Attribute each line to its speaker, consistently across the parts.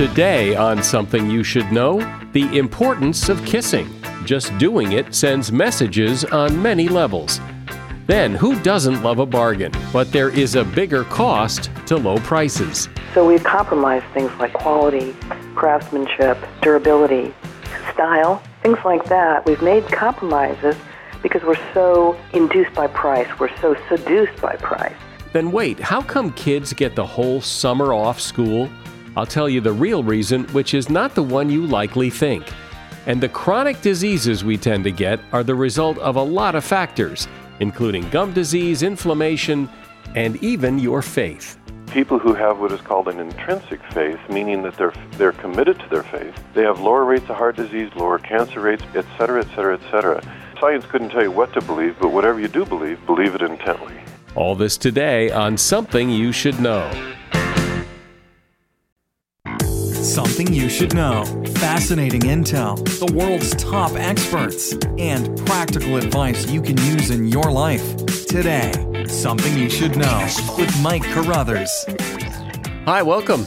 Speaker 1: Today, on Something You Should Know, the importance of kissing. Just doing it sends messages on many levels. Then, who doesn't love a bargain? But there is a bigger cost to low prices.
Speaker 2: So we've compromised things like quality, craftsmanship, durability, style, things like that. We've made compromises because we're so induced by price, we're so seduced by price.
Speaker 1: Then wait, how come kids get the whole summer off school? I'll tell you the real reason, which is not the one you likely think. And the chronic diseases we tend to get are the result of a lot of factors, including gum disease, inflammation, and even your faith.
Speaker 3: People who have what is called an intrinsic faith, meaning that they're they're committed to their faith, they have lower rates of heart disease, lower cancer rates, etc., etc., etc. Science couldn't tell you what to believe, but whatever you do believe, believe it intently.
Speaker 1: All this today on Something You Should Know.
Speaker 4: Something you should know. Fascinating intel, the world's top experts, and practical advice you can use in your life. Today, Something You Should Know with Mike Carruthers.
Speaker 1: Hi, welcome.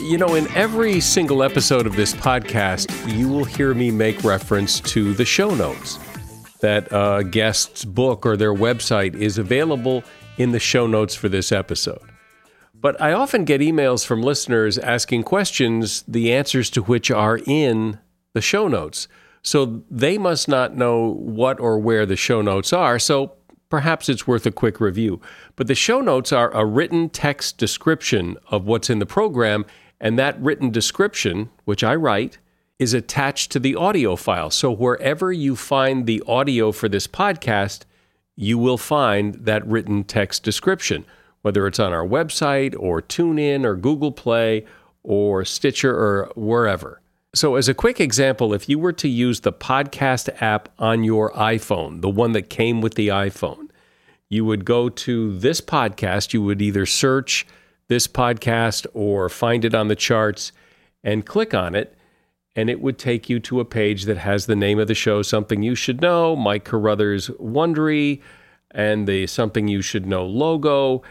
Speaker 1: You know, in every single episode of this podcast, you will hear me make reference to the show notes. That a guest's book or their website is available in the show notes for this episode. But I often get emails from listeners asking questions, the answers to which are in the show notes. So they must not know what or where the show notes are. So perhaps it's worth a quick review. But the show notes are a written text description of what's in the program, and that written description, which I write, is attached to the audio file. So wherever you find the audio for this podcast, you will find that written text description whether it's on our website or TuneIn or Google Play or Stitcher or wherever. So, as a quick example, if you were to use the podcast app on your iPhone, the one that came with the iPhone, you would go to this podcast. You would either search this podcast or find it on the charts and click on it. And it would take you to a page that has the name of the show, Something You Should Know, Mike Carruthers Wondery, and the Something You Should Know logo.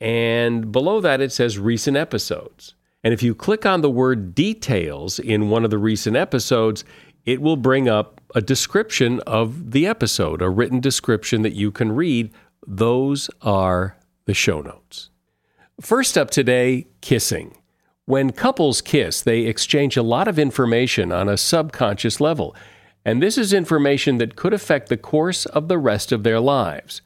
Speaker 1: And below that, it says recent episodes. And if you click on the word details in one of the recent episodes, it will bring up a description of the episode, a written description that you can read. Those are the show notes. First up today, kissing. When couples kiss, they exchange a lot of information on a subconscious level, and this is information that could affect the course of the rest of their lives.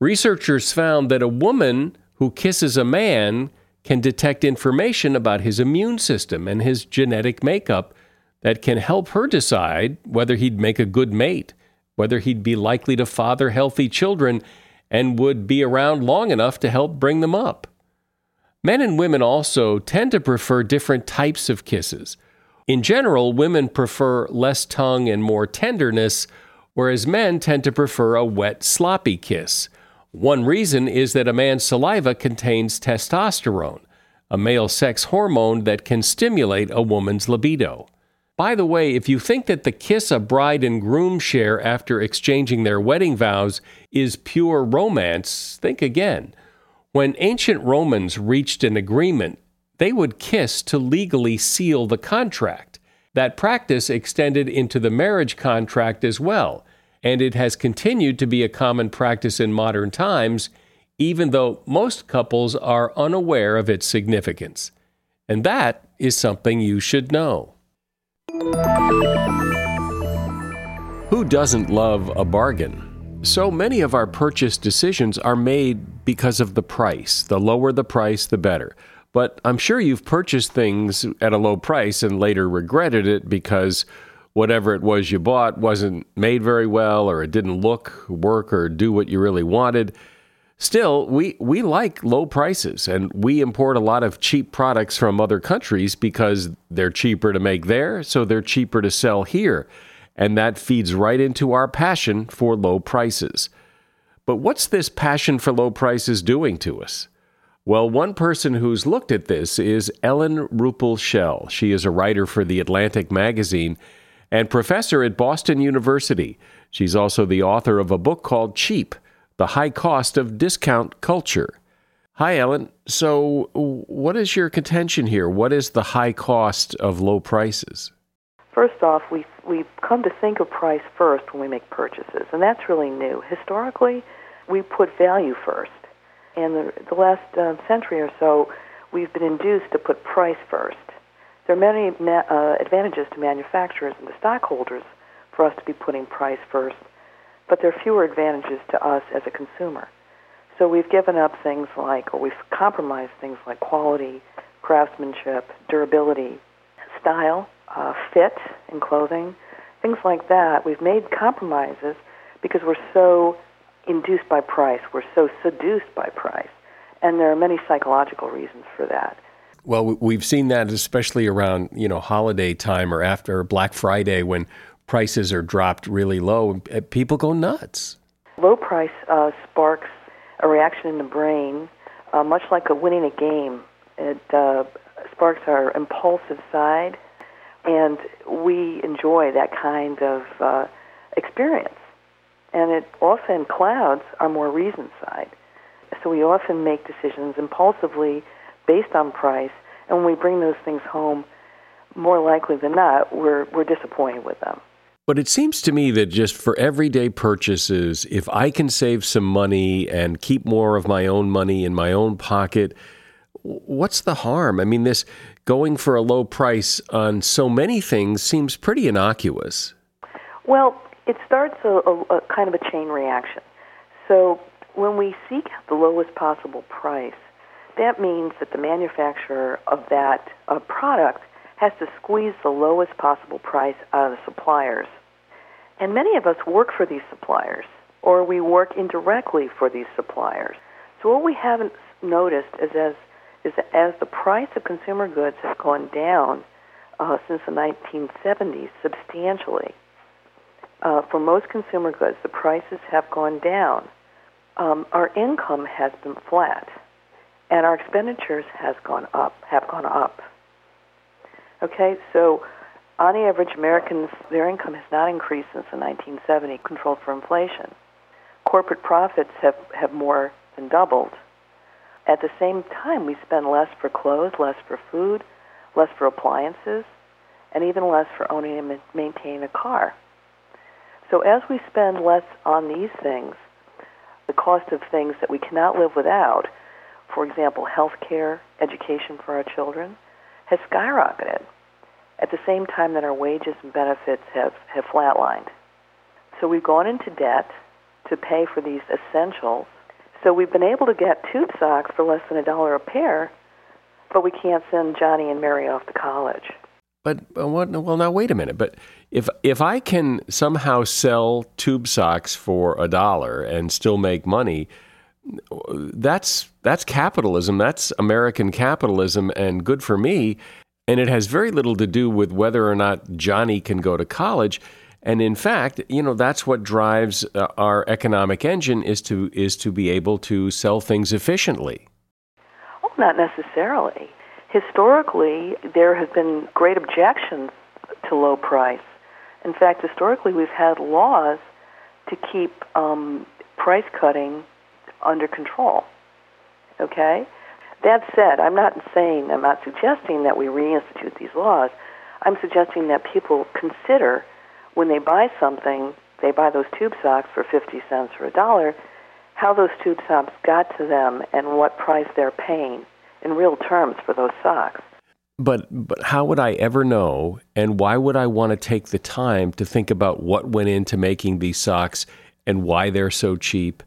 Speaker 1: Researchers found that a woman who kisses a man can detect information about his immune system and his genetic makeup that can help her decide whether he'd make a good mate, whether he'd be likely to father healthy children, and would be around long enough to help bring them up. Men and women also tend to prefer different types of kisses. In general, women prefer less tongue and more tenderness, whereas men tend to prefer a wet, sloppy kiss. One reason is that a man's saliva contains testosterone, a male sex hormone that can stimulate a woman's libido. By the way, if you think that the kiss a bride and groom share after exchanging their wedding vows is pure romance, think again. When ancient Romans reached an agreement, they would kiss to legally seal the contract. That practice extended into the marriage contract as well and it has continued to be a common practice in modern times, even though most couples are unaware of its significance. And that is something you should know. Who doesn't love a bargain? So many of our purchase decisions are made because of the price. The lower the price, the better. But I'm sure you've purchased things at a low price and later regretted it because whatever it was you bought wasn't made very well or it didn't look, work, or do what you really wanted. Still, we, we like low prices and we import a lot of cheap products from other countries because they're cheaper to make there, so they're cheaper to sell here. And that feeds right into our passion for low prices. But what's this passion for low prices doing to us? Well, one person who's looked at this is Ellen Ruppel Shell. She is a writer for The Atlantic magazine and professor at Boston University. She's also the author of a book called Cheap The High Cost of Discount Culture. Hi, Ellen. So, what is your contention here? What is the high cost of low prices?
Speaker 2: First off, we we come to think of price first when we make purchases, and that's really new. Historically, we put value first, and the, the last uh, century or so, we've been induced to put price first. There are many ma- uh, advantages to manufacturers and to stockholders for us to be putting price first, but there are fewer advantages to us as a consumer. So we've given up things like, or we've compromised things like quality, craftsmanship, durability, style, uh, fit in clothing, things like that. We've made compromises because we're so induced by price, we're so seduced by price, and there are many psychological reasons for that.
Speaker 1: Well, we've seen that especially around you know holiday time or after Black Friday when prices are dropped really low, people go nuts.
Speaker 2: Low price uh, sparks a reaction in the brain, uh, much like a winning a game. It uh, sparks our impulsive side, and we enjoy that kind of uh, experience. And it often clouds our more reasoned side. So we often make decisions impulsively based on price, and when we bring those things home, more likely than not, we're, we're disappointed with them.
Speaker 1: But it seems to me that just for everyday purchases, if I can save some money and keep more of my own money in my own pocket, what's the harm? I mean, this going for a low price on so many things seems pretty innocuous.
Speaker 2: Well, it starts a, a, a kind of a chain reaction. So when we seek out the lowest possible price, that means that the manufacturer of that uh, product has to squeeze the lowest possible price out of the suppliers. And many of us work for these suppliers, or we work indirectly for these suppliers. So what we haven't noticed is as is that as the price of consumer goods has gone down uh, since the 1970s substantially, uh, for most consumer goods, the prices have gone down. Um, our income has been flat, and our expenditures has gone up. Have gone up. Okay, so on the average, Americans, their income has not increased since the 1970, controlled for inflation. Corporate profits have, have more than doubled. At the same time, we spend less for clothes, less for food, less for appliances, and even less for owning and maintaining a car. So as we spend less on these things, the cost of things that we cannot live without, for example, health care, education for our children, has skyrocketed at the same time that our wages and benefits have, have flatlined. So we've gone into debt to pay for these essentials. So we've been able to get tube socks for less than a dollar a pair, but we can't send Johnny and Mary off to college.
Speaker 1: But what, well, now wait a minute. But if if I can somehow sell tube socks for a dollar and still make money, that's that's capitalism. That's American capitalism, and good for me. And it has very little to do with whether or not Johnny can go to college. And in fact, you know, that's what drives uh, our economic engine is to is to be able to sell things efficiently.
Speaker 2: Oh, not necessarily. Historically, there have been great objections to low price. In fact, historically, we've had laws to keep um, price cutting under control. Okay? That said, I'm not saying, I'm not suggesting that we reinstitute these laws. I'm suggesting that people consider when they buy something, they buy those tube socks for 50 cents or a dollar, how those tube socks got to them and what price they're paying in real terms for those socks.
Speaker 1: But but how would I ever know and why would I want to take the time to think about what went into making these socks and why they're so cheap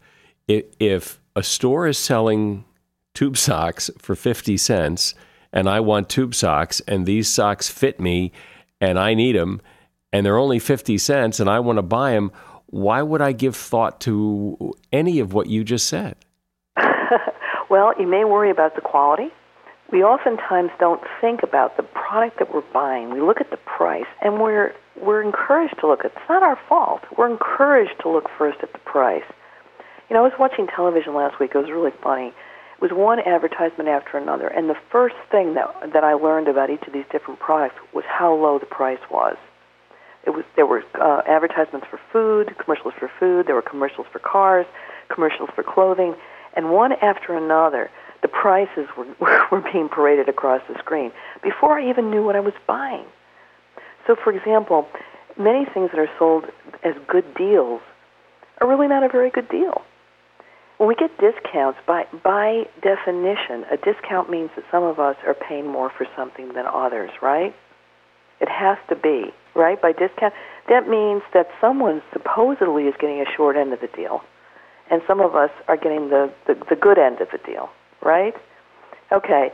Speaker 1: if, a store is selling tube socks for 50 cents and I want tube socks and these socks fit me and I need them and they're only 50 cents and I want to buy them, why would I give thought to any of what you just said?
Speaker 2: well, you may worry about the quality. We oftentimes don't think about the product that we're buying. We look at the price and we're we're encouraged to look at it's not our fault. We're encouraged to look first at the price. You know, I was watching television last week. It was really funny It was one advertisement after another, and the first thing that that I learned about each of these different products was how low the price was. It was there were uh, advertisements for food, commercials for food, there were commercials for cars, commercials for clothing, and one after another, the prices were, were being paraded across the screen before I even knew what I was buying. So, for example, many things that are sold as good deals are really not a very good deal. We get discounts, by, by definition, a discount means that some of us are paying more for something than others, right? It has to be, right? By discount, that means that someone supposedly is getting a short end of the deal, and some of us are getting the, the, the good end of the deal, right? Okay,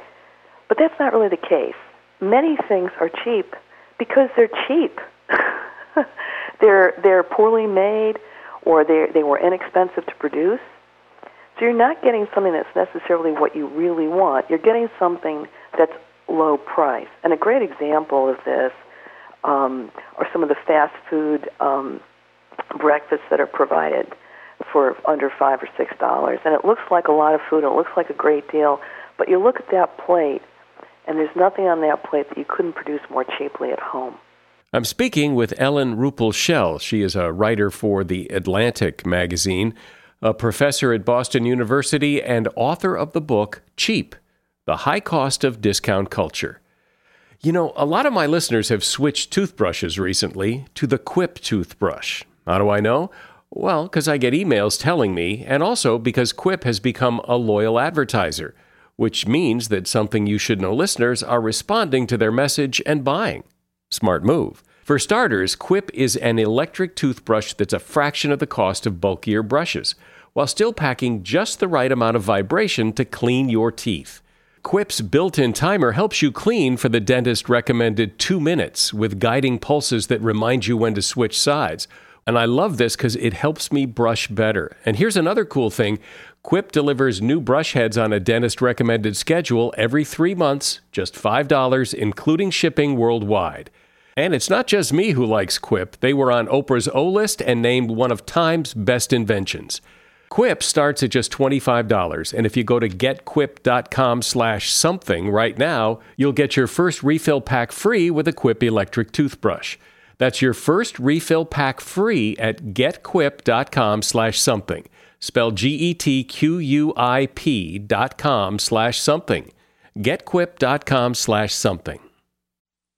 Speaker 2: but that's not really the case. Many things are cheap because they're cheap. they're, they're poorly made or they, they were inexpensive to produce so you're not getting something that's necessarily what you really want. You're getting something that's low price. And a great example of this um, are some of the fast food um, breakfasts that are provided for under five or six dollars. And it looks like a lot of food. And it looks like a great deal. But you look at that plate, and there's nothing on that plate that you couldn't produce more cheaply at home.
Speaker 1: I'm speaking with Ellen Ruppel-Shell. She is a writer for The Atlantic magazine a professor at Boston University and author of the book Cheap The High Cost of Discount Culture. You know, a lot of my listeners have switched toothbrushes recently to the Quip toothbrush. How do I know? Well, because I get emails telling me, and also because Quip has become a loyal advertiser, which means that something you should know listeners are responding to their message and buying. Smart move. For starters, Quip is an electric toothbrush that's a fraction of the cost of bulkier brushes, while still packing just the right amount of vibration to clean your teeth. Quip's built in timer helps you clean for the dentist recommended two minutes with guiding pulses that remind you when to switch sides. And I love this because it helps me brush better. And here's another cool thing Quip delivers new brush heads on a dentist recommended schedule every three months, just $5, including shipping worldwide. And it's not just me who likes Quip. They were on Oprah's O list and named one of Time's best inventions. Quip starts at just $25, and if you go to getquip.com slash something right now, you'll get your first refill pack free with a Quip electric toothbrush. That's your first refill pack free at getquip.com slash something. Spell G-E-T-Q-U-I-P dot com slash something. Getquip.com slash something.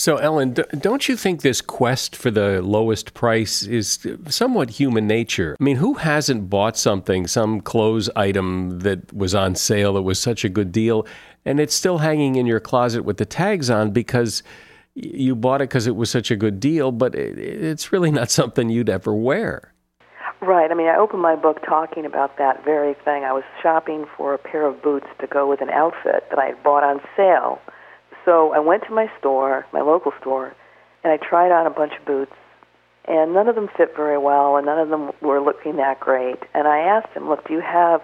Speaker 1: So, Ellen, don't you think this quest for the lowest price is somewhat human nature? I mean, who hasn't bought something, some clothes item that was on sale that was such a good deal, and it's still hanging in your closet with the tags on because you bought it because it was such a good deal, but it's really not something you'd ever wear.
Speaker 2: Right. I mean, I opened my book talking about that very thing. I was shopping for a pair of boots to go with an outfit that I had bought on sale. So I went to my store, my local store, and I tried on a bunch of boots, and none of them fit very well, and none of them were looking that great. And I asked him, "Look, do you have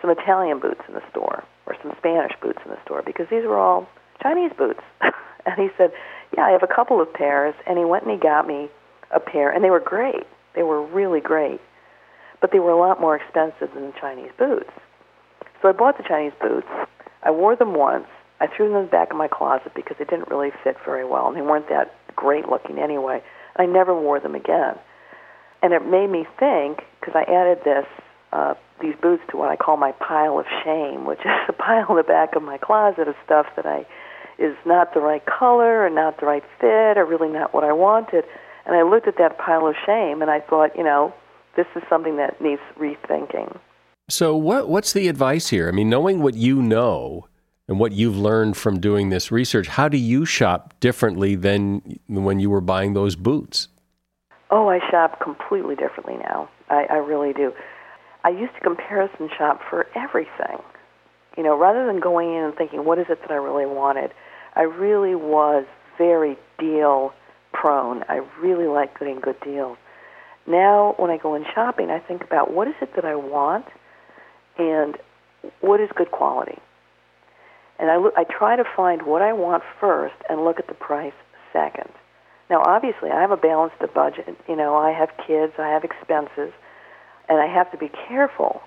Speaker 2: some Italian boots in the store, or some Spanish boots in the store? Because these were all Chinese boots." and he said, yeah, I have a couple of pairs. And he went and he got me a pair, and they were great. They were really great. But they were a lot more expensive than the Chinese boots. So I bought the Chinese boots. I wore them once. I threw them in the back of my closet because they didn't really fit very well, and they weren't that great looking anyway. I never wore them again. And it made me think, because I added this, uh, these boots to what I call my pile of shame, which is a pile in the back of my closet of stuff that I is not the right color or not the right fit or really not what I wanted. And I looked at that pile of shame and I thought, you know, this is something that needs rethinking.
Speaker 1: So what what's the advice here? I mean, knowing what you know and what you've learned from doing this research, how do you shop differently than when you were buying those boots?
Speaker 2: Oh, I shop completely differently now. I, I really do. I used to comparison shop for everything. You know, rather than going in and thinking, what is it that I really wanted? I really was very deal prone. I really like getting good deals. Now, when I go in shopping, I think about what is it that I want and what is good quality. And I, I try to find what I want first and look at the price second. Now, obviously, I have a balanced budget. You know, I have kids, I have expenses, and I have to be careful.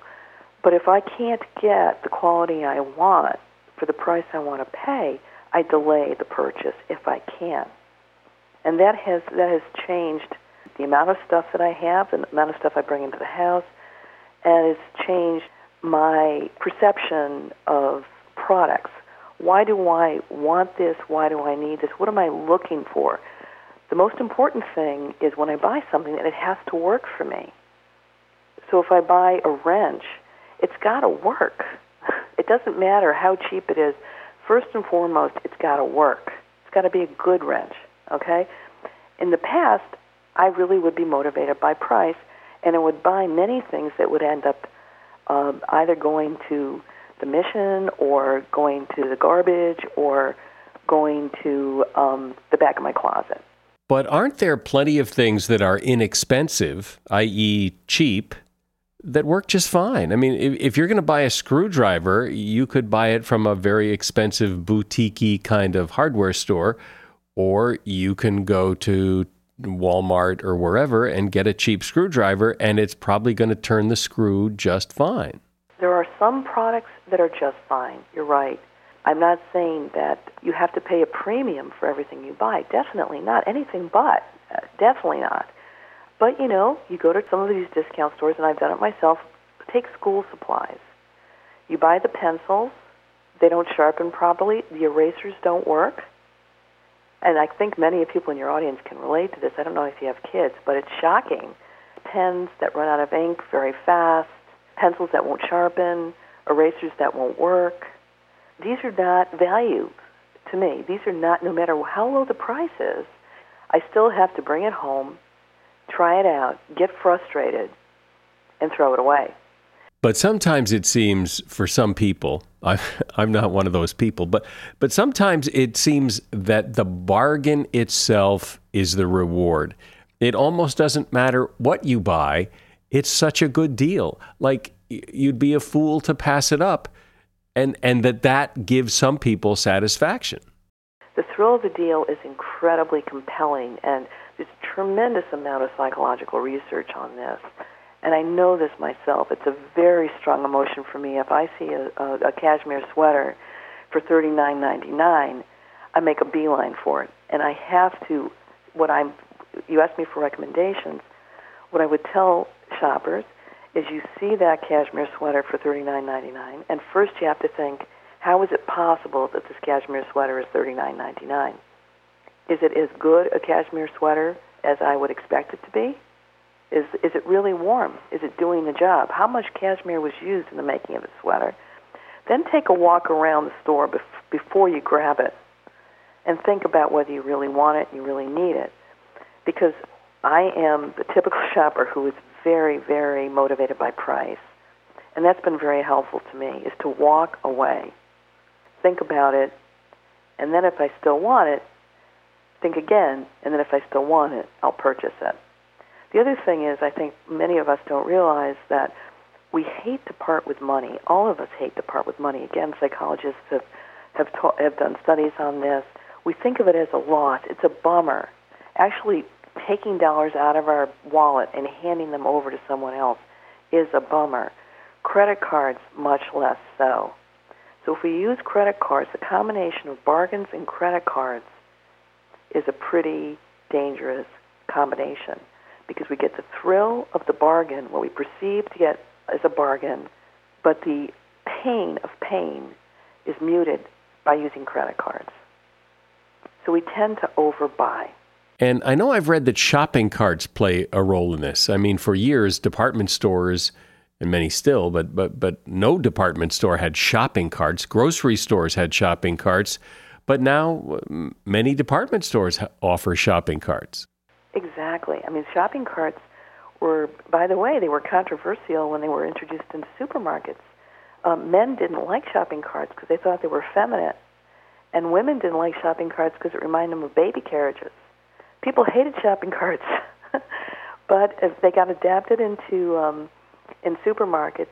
Speaker 2: But if I can't get the quality I want for the price I want to pay, I delay the purchase if I can. And that has that has changed the amount of stuff that I have, the amount of stuff I bring into the house, and it's changed my perception of products. Why do I want this? Why do I need this? What am I looking for? The most important thing is when I buy something that it has to work for me. So if I buy a wrench, it's got to work. It doesn't matter how cheap it is first and foremost, it's got to work. It's got to be a good wrench, okay? In the past, I really would be motivated by price, and I would buy many things that would end up um, either going to the mission or going to the garbage or going to um, the back of my closet.
Speaker 1: But aren't there plenty of things that are inexpensive, i.e., cheap, that work just fine. I mean, if, if you're going to buy a screwdriver, you could buy it from a very expensive boutique kind of hardware store, or you can go to Walmart or wherever and get a cheap screwdriver, and it's probably going to turn the screw just fine.
Speaker 2: There are some products that are just fine. You're right. I'm not saying that you have to pay a premium for everything you buy. Definitely not. Anything but. Uh, definitely not. But you know, you go to some of these discount stores, and I've done it myself. Take school supplies. You buy the pencils; they don't sharpen properly. The erasers don't work. And I think many people in your audience can relate to this. I don't know if you have kids, but it's shocking. Pens that run out of ink very fast, pencils that won't sharpen, erasers that won't work. These are not value to me. These are not, no matter how low the price is, I still have to bring it home try it out, get frustrated, and throw it away.
Speaker 1: But sometimes it seems for some people, I'm, I'm not one of those people, but, but sometimes it seems that the bargain itself is the reward. It almost doesn't matter what you buy, it's such a good deal. Like you'd be a fool to pass it up, and, and that that gives some people satisfaction.
Speaker 2: The thrill of the deal is incredibly compelling, and there's a tremendous amount of psychological research on this. And I know this myself. It's a very strong emotion for me. If I see a, a, a cashmere sweater for thirty nine ninety nine, I make a beeline for it. And I have to, what I'm, you asked me for recommendations. What I would tell shoppers is you see that cashmere sweater for $39.99, and first you have to think, how is it possible that this cashmere sweater is $39.99? Is it as good a cashmere sweater as I would expect it to be? Is, is it really warm? Is it doing the job? How much cashmere was used in the making of the sweater? Then take a walk around the store bef- before you grab it and think about whether you really want it and you really need it. Because I am the typical shopper who is very, very motivated by price. And that's been very helpful to me, is to walk away, think about it, and then if I still want it, think again, and then if I still want it, I'll purchase it. The other thing is, I think many of us don't realize that we hate to part with money. All of us hate to part with money. Again, psychologists have have, ta- have done studies on this. We think of it as a loss. It's a bummer. Actually, taking dollars out of our wallet and handing them over to someone else is a bummer. Credit cards, much less so. So if we use credit cards, the combination of bargains and credit cards is a pretty dangerous combination because we get the thrill of the bargain, what we perceive to get as a bargain, but the pain of pain is muted by using credit cards. So we tend to overbuy.
Speaker 1: And I know I've read that shopping carts play a role in this. I mean, for years, department stores, and many still, but but but no department store had shopping carts. Grocery stores had shopping carts, but now many department stores offer shopping carts.
Speaker 2: Exactly. I mean, shopping carts were, by the way, they were controversial when they were introduced into supermarkets. Um, men didn't like shopping carts because they thought they were feminine, and women didn't like shopping carts because it reminded them of baby carriages. People hated shopping carts, but as they got adapted into um, in supermarkets,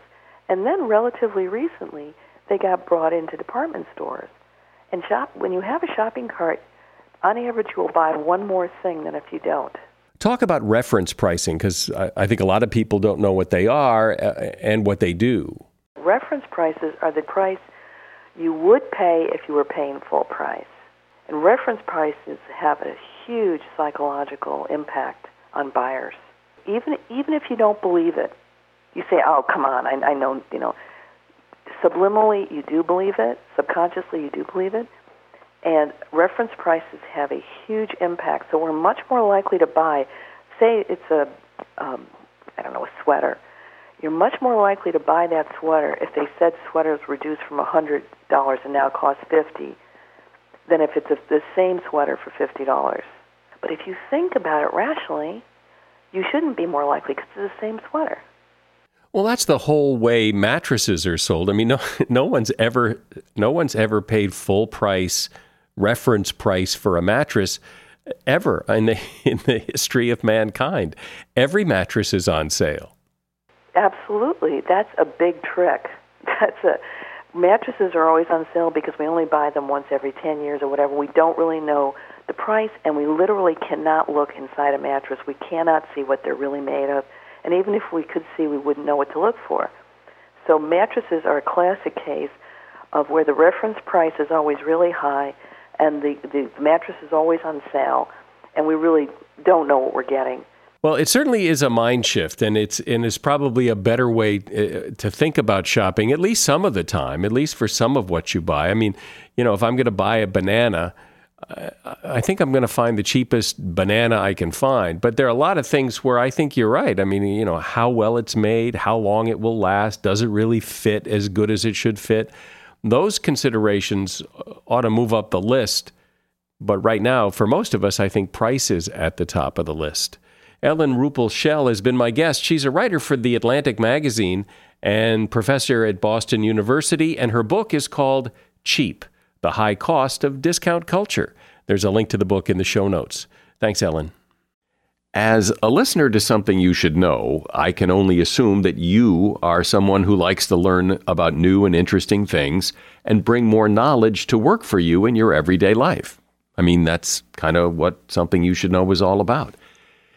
Speaker 2: and then relatively recently they got brought into department stores. And shop when you have a shopping cart, on average you will buy one more thing than if you don't.
Speaker 1: Talk about reference pricing because I, I, think a lot of people don't know what they are uh, and what they do.
Speaker 2: Reference prices are the price you would pay if you were paying full price. And reference prices have a huge psychological impact on buyers. Even even if you don't believe it, you say, "Oh, come on, I, I know." You know, subliminally you do believe it, subconsciously you do believe it, and reference prices have a huge impact. So we're much more likely to buy. Say it's a, um, I don't know, a sweater. You're much more likely to buy that sweater if they said sweaters reduced from a hundred dollars and now cost fifty, than if it's a, the same sweater for fifty dollars. But if you think about it rationally, you shouldn't be more likely because it's the same sweater.
Speaker 1: Well, that's the whole way mattresses are sold. I mean, no, no one's ever, no one's ever paid full price, reference price for a mattress ever in the in the history of mankind. Every mattress is on sale.
Speaker 2: Absolutely, that's a big trick. That's a mattresses are always on sale because we only buy them once every 10 years or whatever. We don't really know the price, and we literally cannot look inside a mattress. We cannot see what they're really made of, and even if we could see, we wouldn't know what to look for. So mattresses are a classic case of where the reference price is always really high, and the the mattress is always on sale, and we really don't know what we're getting.
Speaker 1: Well, it certainly is a mind shift, and it's and it's probably a better way uh, to think about shopping. At least some of the time, at least for some of what you buy. I mean, you know, if I'm going to buy a banana, I think I'm going to find the cheapest banana I can find. But there are a lot of things where I think you're right. I mean, you know, how well it's made, how long it will last, does it really fit as good as it should fit? Those considerations ought to move up the list. But right now, for most of us, I think price is at the top of the list. Ellen Ruppel Shell has been my guest. She's a writer for The Atlantic Magazine and professor at Boston University, and her book is called Cheap The High Cost of Discount Culture. There's a link to the book in the show notes. Thanks, Ellen. As a listener to something you should know, I can only assume that you are someone who likes to learn about new and interesting things and bring more knowledge to work for you in your everyday life. I mean, that's kind of what something you should know is all about.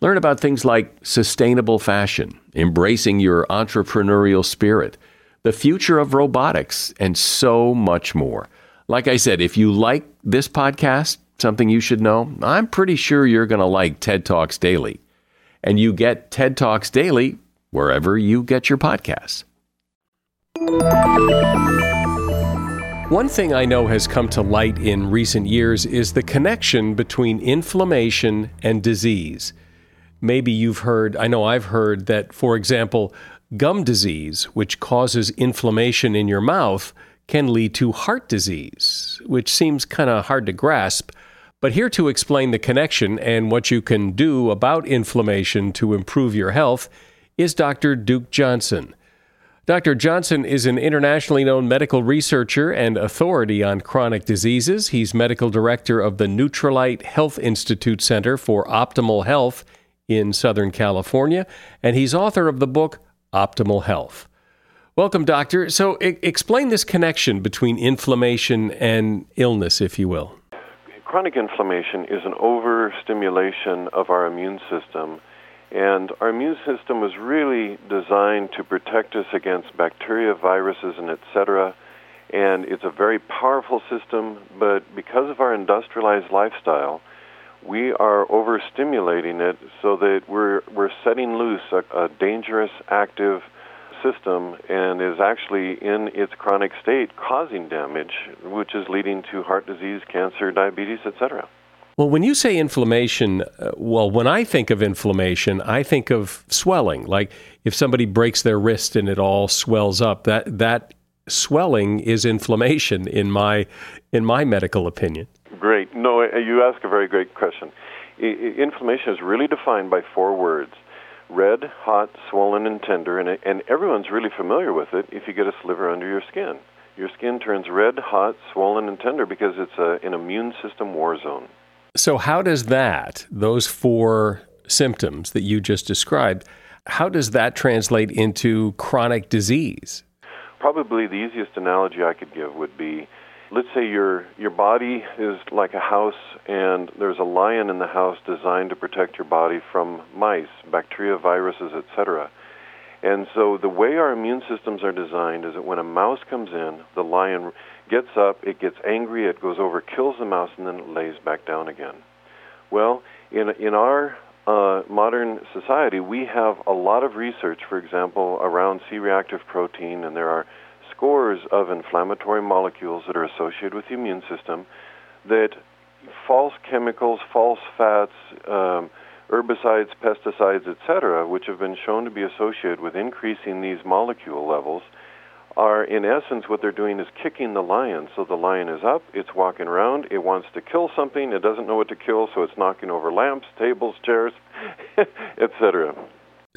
Speaker 1: Learn about things like sustainable fashion, embracing your entrepreneurial spirit, the future of robotics, and so much more. Like I said, if you like this podcast, something you should know, I'm pretty sure you're going to like TED Talks Daily. And you get TED Talks Daily wherever you get your podcasts. One thing I know has come to light in recent years is the connection between inflammation and disease. Maybe you've heard, I know I've heard that, for example, gum disease, which causes inflammation in your mouth, can lead to heart disease, which seems kind of hard to grasp. But here to explain the connection and what you can do about inflammation to improve your health is Dr. Duke Johnson. Dr. Johnson is an internationally known medical researcher and authority on chronic diseases. He's medical director of the Nutrilite Health Institute Center for Optimal Health in Southern California, and he's author of the book Optimal Health. Welcome, doctor. So, I- explain this connection between inflammation and illness, if you will.
Speaker 3: Chronic inflammation is an overstimulation of our immune system and our immune system was really designed to protect us against bacteria, viruses, and etc. And it's a very powerful system, but because of our industrialized lifestyle, we are overstimulating it so that we're we're setting loose a, a dangerous active system and is actually in its chronic state causing damage, which is leading to heart disease, cancer, diabetes, etc.
Speaker 1: Well, when you say inflammation, uh, well, when I think of inflammation, I think of swelling. Like if somebody breaks their wrist and it all swells up, that that swelling is inflammation in my in my medical opinion.
Speaker 3: Great. No, uh, you ask a very great question. I, inflammation is really defined by four words: red, hot, swollen, and tender. And, and everyone's really familiar with it. If you get a sliver under your skin, your skin turns red, hot, swollen, and tender because it's a, an immune system war zone.
Speaker 1: So, how does that, those four symptoms that you just described, how does that translate into chronic disease?
Speaker 3: Probably the easiest analogy I could give would be let's say your your body is like a house and there's a lion in the house designed to protect your body from mice, bacteria, viruses, etc. And so the way our immune systems are designed is that when a mouse comes in, the lion gets up, it gets angry, it goes over, kills the mouse, and then it lays back down again. Well, in in our uh, modern society, we have a lot of research, for example, around C-reactive protein, and there are scores of inflammatory molecules that are associated with the immune system that false chemicals, false fats, um, herbicides, pesticides, etc., which have been shown to be associated with increasing these molecule levels, are in essence what they're doing is kicking the lion. So the lion is up, it's walking around, it wants to kill something, it doesn't know what to kill, so it's knocking over lamps, tables, chairs, etc.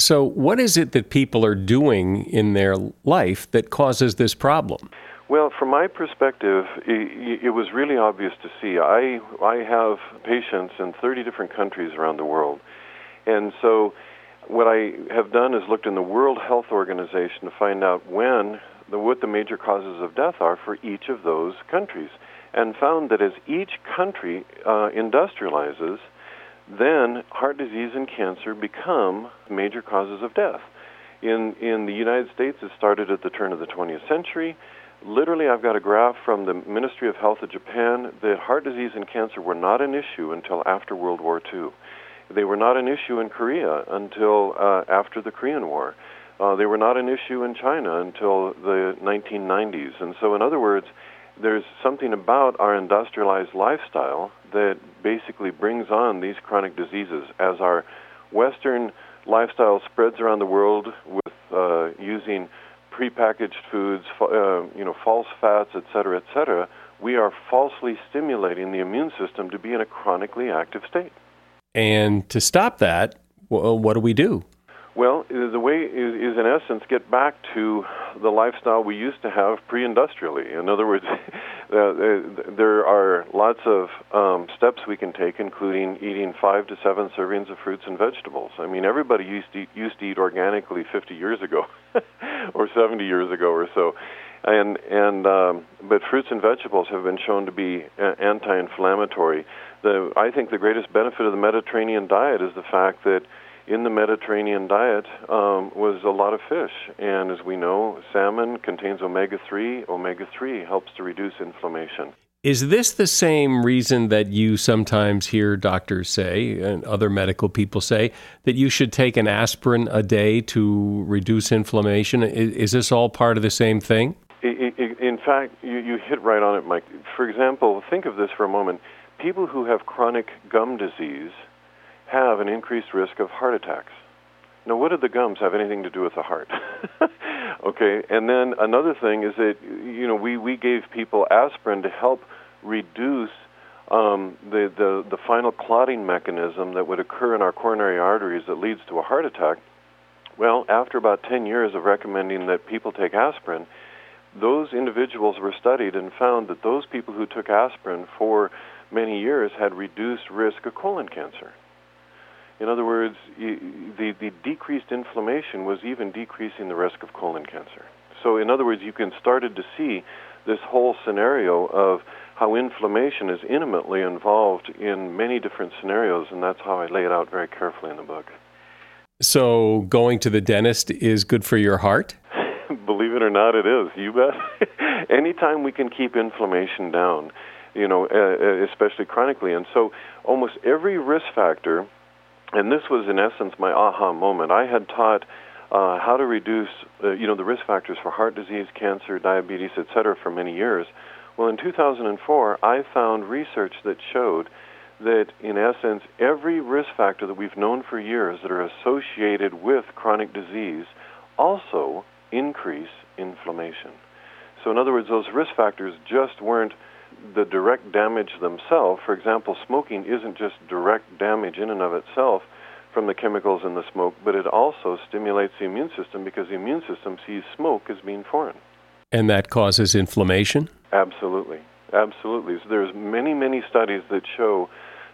Speaker 1: So, what is it that people are doing in their life that causes this problem?
Speaker 3: Well, from my perspective, it, it, was really obvious to see. I I have patients in 30 different countries around the world, and so what I have done is looked in the World Health Organization to find out when the, what the major causes of death are for each of those countries, and found that as each country uh, industrializes, then heart disease and cancer become major causes of death. In in the United States, it started at the turn of the 20th century. Literally, I've got a graph from the Ministry of Health of Japan that heart disease and cancer were not an issue until after World War II. They were not an issue in Korea until uh, after the Korean War. Uh, they were not an issue in China until the 1990s. And so, in other words, there's something about our industrialized lifestyle that basically brings on these chronic diseases as our Western lifestyle spreads around the world with uh, using prepackaged foods, uh, you know, false fats, et cetera, et cetera. We are falsely stimulating the immune system to be in a chronically active state.
Speaker 1: And to stop that, what do we do?
Speaker 3: Well, the way is, is, in essence get back to the lifestyle we used to have pre-industrially. In other words, there are lots of um, steps we can take, including eating five to seven servings of fruits and vegetables. I mean, everybody used to used to eat organically 50 years ago, or 70 years ago, or so. And and um, but fruits and vegetables have been shown to be uh, anti-inflammatory. The I think the greatest benefit of the Mediterranean diet is the fact that in the Mediterranean diet um, was a lot of fish. And as we know, salmon contains omega 3. Omega 3 helps to reduce inflammation.
Speaker 1: Is this the same reason that you sometimes hear doctors say and other medical people say that you should take an aspirin a day to reduce inflammation? Is, this all part of the same thing?
Speaker 3: In fact, you, you hit right on it, Mike. For example, think of this for a moment. People who have chronic gum disease have an increased risk of heart attacks. Now, what did the gums have anything to do with the heart? okay, and then another thing is that you know we we gave people aspirin to help reduce um, the, the the final clotting mechanism that would occur in our coronary arteries that leads to a heart attack. Well, after about 10 years of recommending that people take aspirin, those individuals were studied and found that those people who took aspirin for many years had reduced risk of colon cancer. In other words, the, the decreased inflammation was even decreasing the risk of colon cancer. So, in other words, you can started to see this whole scenario of how inflammation is intimately involved in many different scenarios, and that's how I lay it out very carefully in the book.
Speaker 1: So, going to the dentist is good for your heart?
Speaker 3: Believe it or not, it is. You bet. Anytime we can keep inflammation down, you know, especially chronically. And so, almost every risk factor and this was in essence my aha moment. I had taught uh, how to reduce, uh, you know, the risk factors for heart disease, cancer, diabetes, etc. for many years. Well, in 2004, I found research that showed that, in essence, every risk factor that we've known for years that are associated with chronic disease also increase inflammation. So, in other words, those risk factors just weren't the direct damage themselves. For example, smoking isn't just direct damage in and of itself from the chemicals in the smoke, but it also stimulates the immune system because the immune system sees smoke as being foreign.
Speaker 1: And that causes inflammation?
Speaker 3: Absolutely. Absolutely. So there's many, many studies that show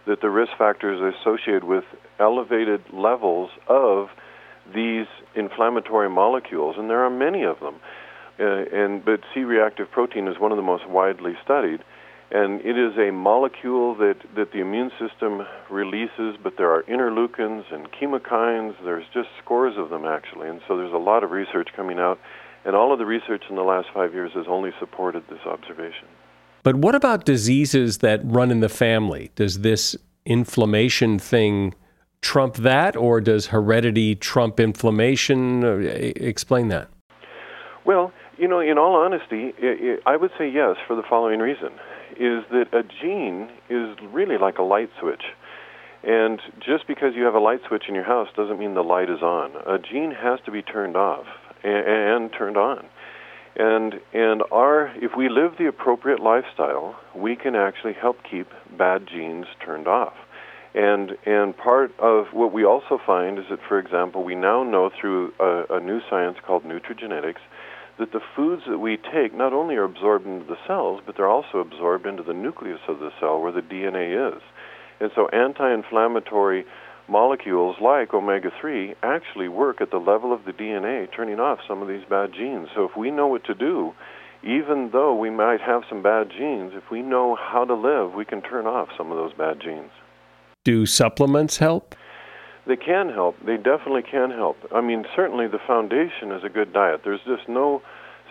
Speaker 3: that the risk factors are associated with elevated levels of these inflammatory molecules, and there are many of them. Uh, and but C-reactive protein is one of the most widely studied, and it is a molecule that that the immune system releases. But there are interleukins and chemokines. There's just scores of them actually, and so there's a lot of research coming out, and all of the research in the last five years has only supported this observation.
Speaker 1: But what about diseases that run in the family? Does this inflammation thing trump that, or does heredity trump inflammation? Uh, explain that.
Speaker 3: Well, you know, in all honesty, I would say yes for the following reason: is that a gene is really like a light switch. And just because you have a light switch in your house doesn't mean the light is on. A gene has to be turned off and, and turned on. And and our if we live the appropriate lifestyle, we can actually help keep bad genes turned off. And and part of what we also find is that, for example, we now know through a, a new science called nutrigenetics that the foods that we take not only are absorbed into the cells, but they're also absorbed into the nucleus of the cell where the DNA is. And so anti inflammatory molecules like omega 3 actually work at the level of the DNA, turning off some of these bad genes. So if we know what to do, even though we might have some bad genes, if we know how to live, we can turn off some of those bad genes.
Speaker 1: Do supplements help?
Speaker 3: They can help. They definitely can help. I mean, certainly the foundation is a good diet. There's just no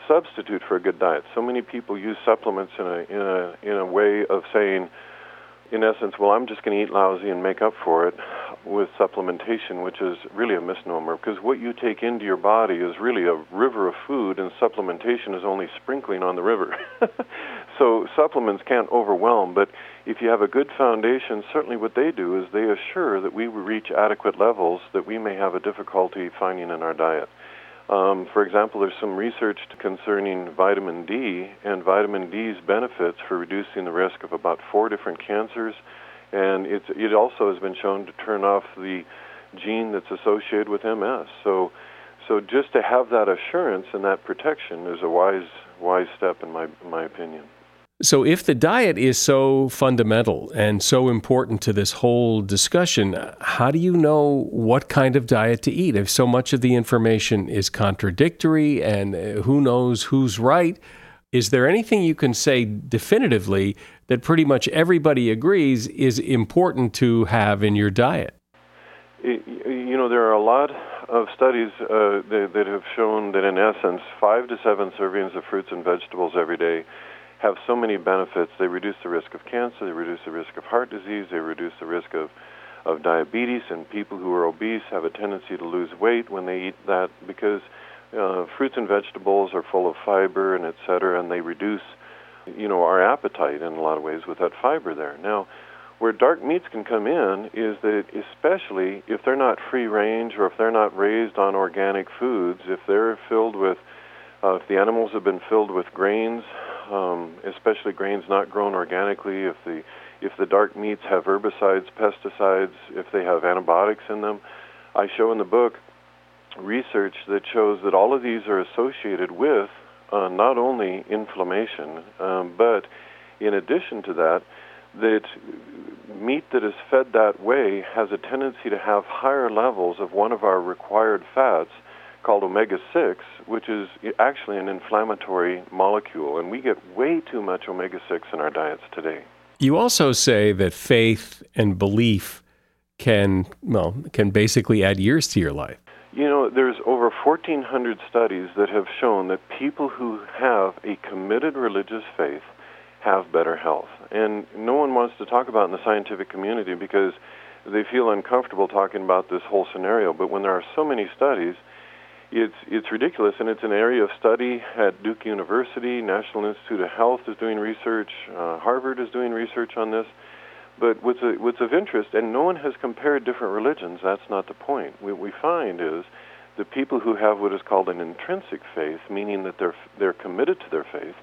Speaker 3: substitute for a good diet. So many people use supplements in a in a in a way of saying, in essence, well, I'm just going to eat lousy and make up for it with supplementation, which is really a misnomer because what you take into your body is really a river of food, and supplementation is only sprinkling on the river. so supplements can't overwhelm, but if you have a good foundation, certainly what they do is they assure that we reach adequate levels that we may have a difficulty finding in our diet. Um, for example, there's some research concerning vitamin D and vitamin D's benefits for reducing the risk of about four different cancers, and it also has been shown to turn off the gene that's associated with MS. So, so just to have that assurance and that protection is a wise wise step in my my opinion.
Speaker 1: So, if the diet is so fundamental and so important to this whole discussion, how do you know what kind of diet to eat if so much of the information is contradictory and uh, who knows who's right? Is there anything you can say definitively that pretty much everybody agrees is important to have in your diet?
Speaker 3: You know, there are a lot of studies uh, that, that have shown that, in essence, five to seven servings of fruits and vegetables every day have so many benefits. They reduce the risk of cancer, they reduce the risk of heart disease, they reduce the risk of, of diabetes, and people who are obese have a tendency to lose weight when they eat that because uh, fruits and vegetables are full of fiber and et cetera, and they reduce, you know, our appetite in a lot of ways with that fiber there. Now, where dark meats can come in is that especially if they're not free range or if they're not raised on organic foods, if they're filled with, uh, if the animals have been filled with grains, um, especially grains not grown organically, if the if the dark meats have herbicides, pesticides, if they have antibiotics in them, I show in the book research that shows that all of these are associated with uh, not only inflammation, um, but in addition to that, that meat that is fed that way has a tendency to have higher levels of one of our required fats called omega 6, which is actually an inflammatory molecule. And we get way too much omega 6 in our diets today.
Speaker 1: You also say that faith and belief can, well, can basically add years to your life.
Speaker 3: You know, there's over 1,400 studies that have shown that people who have a committed religious faith have better health. And no one wants to talk about in the scientific community because they feel uncomfortable talking about this whole scenario. But when there are so many studies, it's it's ridiculous, and it's an area of study at Duke University. National Institute of Health is doing research. Uh, Harvard is doing research on this. But what's a, what's of interest, and no one has compared different religions. That's not the point. What we find is the people who have what is called an intrinsic faith, meaning that they're they're committed to their faith.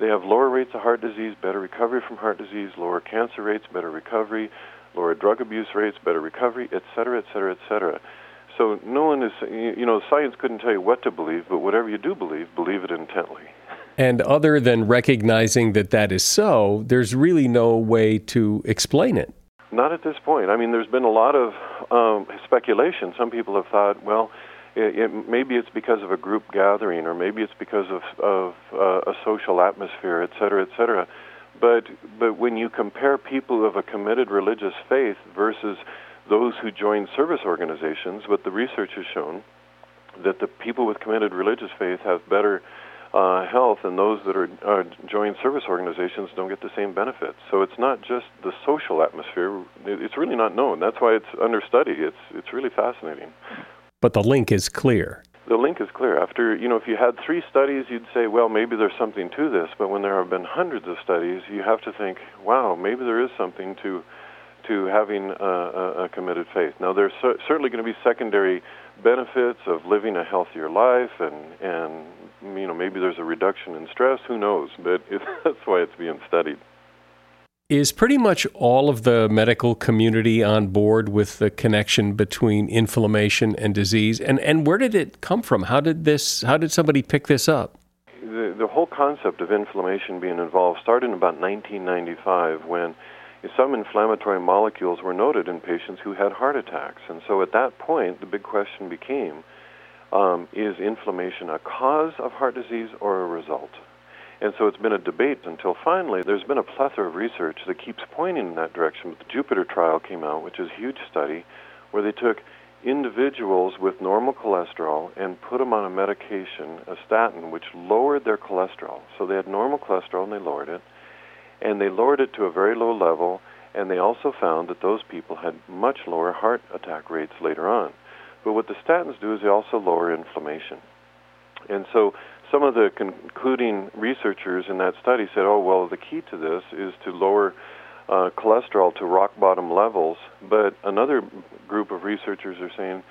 Speaker 3: They have lower rates of heart disease, better recovery from heart disease, lower cancer rates, better recovery, lower drug abuse rates, better recovery, et cetera, et cetera, et cetera. So no one is, you know, science couldn't tell you what to believe, but whatever you do believe, believe it intently.
Speaker 1: And other than recognizing that that is so, there's really no way to explain it.
Speaker 3: Not at this point. I mean, there's been a lot of um, speculation. Some people have thought, well, it, it, maybe it's because of a group gathering, or maybe it's because of, of uh, a social atmosphere, et cetera, et cetera. But but when you compare people of a committed religious faith versus those who join service organizations, but the research has shown that the people with committed religious faith have better uh, health, and those that are, are join service organizations don't get the same benefits. So it's not just the social atmosphere; it's really not known. That's why it's under study. It's it's really fascinating.
Speaker 1: But the link is clear.
Speaker 3: The link is clear. After you know, if you had three studies, you'd say, well, maybe there's something to this. But when there have been hundreds of studies, you have to think, wow, maybe there is something to to having a, a committed faith. Now, there's certainly going to be secondary benefits of living a healthier life, and and you know maybe there's a reduction in stress. Who knows? But it, that's why it's being studied.
Speaker 1: Is pretty much all of the medical community on board with the connection between inflammation and disease? And and where did it come from? How did this? How did somebody pick this up?
Speaker 3: The the whole concept of inflammation being involved started in about 1995 when some inflammatory molecules were noted in patients who had heart attacks. And so at that point, the big question became um, is inflammation a cause of heart disease or a result? And so it's been a debate until finally there's been a plethora of research that keeps pointing in that direction. But the Jupiter trial came out, which is a huge study, where they took individuals with normal cholesterol and put them on a medication, a statin, which lowered their cholesterol. So they had normal cholesterol and they lowered it and they lowered it to a very low level, and they also found that those people had much lower heart attack rates later on. But what the statins do is they also lower inflammation. And so some of the concluding researchers in that study said, oh, well, the key to this is to lower uh, cholesterol to rock bottom levels. But another group of researchers are saying,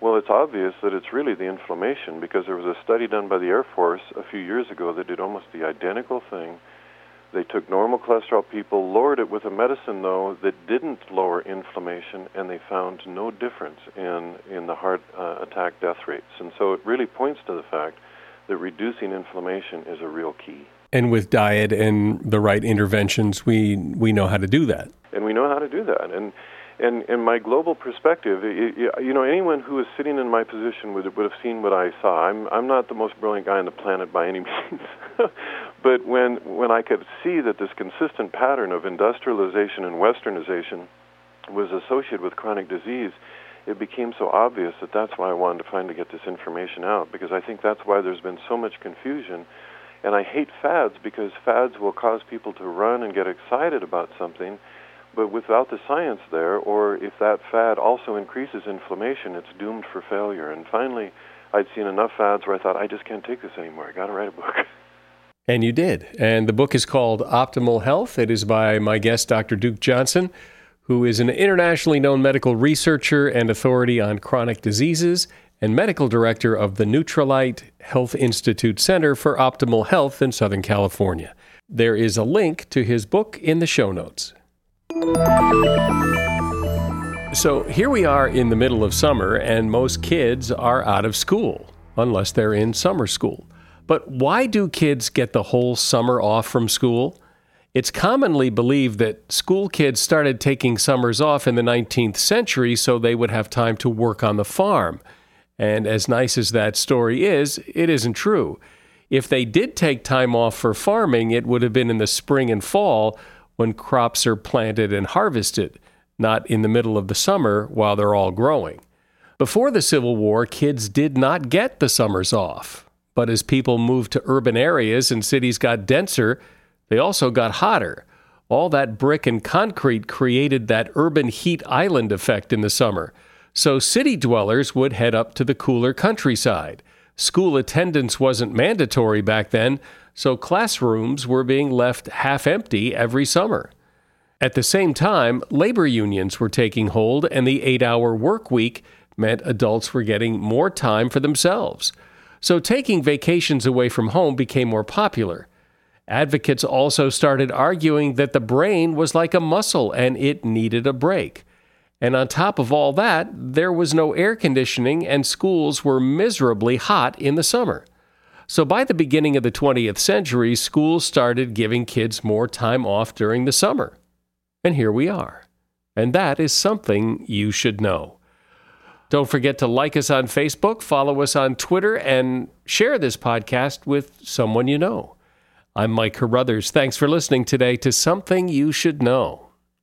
Speaker 3: well, it's obvious that it's really the inflammation because there was a study done by the Air Force a few years ago that did almost the identical thing They took normal cholesterol people, lowered it with a medicine, though, that didn't lower inflammation, and they found no difference in, in the heart uh, attack death rates. And so it really points to the fact that reducing inflammation is a real key.
Speaker 1: And with diet and the right interventions, we, we know how to do that.
Speaker 3: And we know how to do that. And and in my global perspective, you know, anyone who is sitting in my position would would have seen what I saw. I'm I'm not the most brilliant guy on the planet by any means, but when when I could see that this consistent pattern of industrialization and westernization was associated with chronic disease, it became so obvious that that's why I wanted to finally get this information out because I think that's why there's been so much confusion. And I hate fads because fads will cause people to run and get excited about something but without the science there, or if that fad also increases inflammation, it's doomed for failure. And finally, I'd seen enough fads where I thought, I just can't take this anymore. I got to write a book.
Speaker 1: And you did. And the book is called Optimal Health. It is by my guest, Dr. Duke Johnson, who is an internationally known medical researcher and authority on chronic diseases and medical director of the Nutrilite Health Institute Center for Optimal Health in Southern California. There is a link to his book in the show notes. So here we are in the middle of summer, and most kids are out of school, unless they're in summer school. But why do kids get the whole summer off from school? It's commonly believed that school kids started taking summers off in the 19th century so they would have time to work on the farm. And as nice as that story is, it isn't true. If they did take time off for farming, it would have been in the spring and fall when crops are planted and harvested, not in the middle of the summer while they're all growing. Before the Civil War, kids did not get the summers off. But as people moved to urban areas and cities got denser, they also got hotter. All that brick and concrete created that urban heat island effect in the summer. So city dwellers would head up to the cooler countryside. School attendance wasn't mandatory back then, so classrooms were being left half empty every summer. At the same time, labor unions were taking hold, and the eight hour work week meant adults were getting more time for themselves. So taking vacations away from home became more popular. Advocates also started arguing that the brain was like a muscle and it needed a break. And on top of all that, there was no air conditioning and schools were miserably hot in the summer. So by the beginning of the 20th century, schools started giving kids more time off during the summer. And here we are. And that is something you should know. Don't forget to like us on Facebook, follow us on Twitter, and share this podcast with someone you know. I'm Mike Carruthers. Thanks for listening today to Something You Should Know.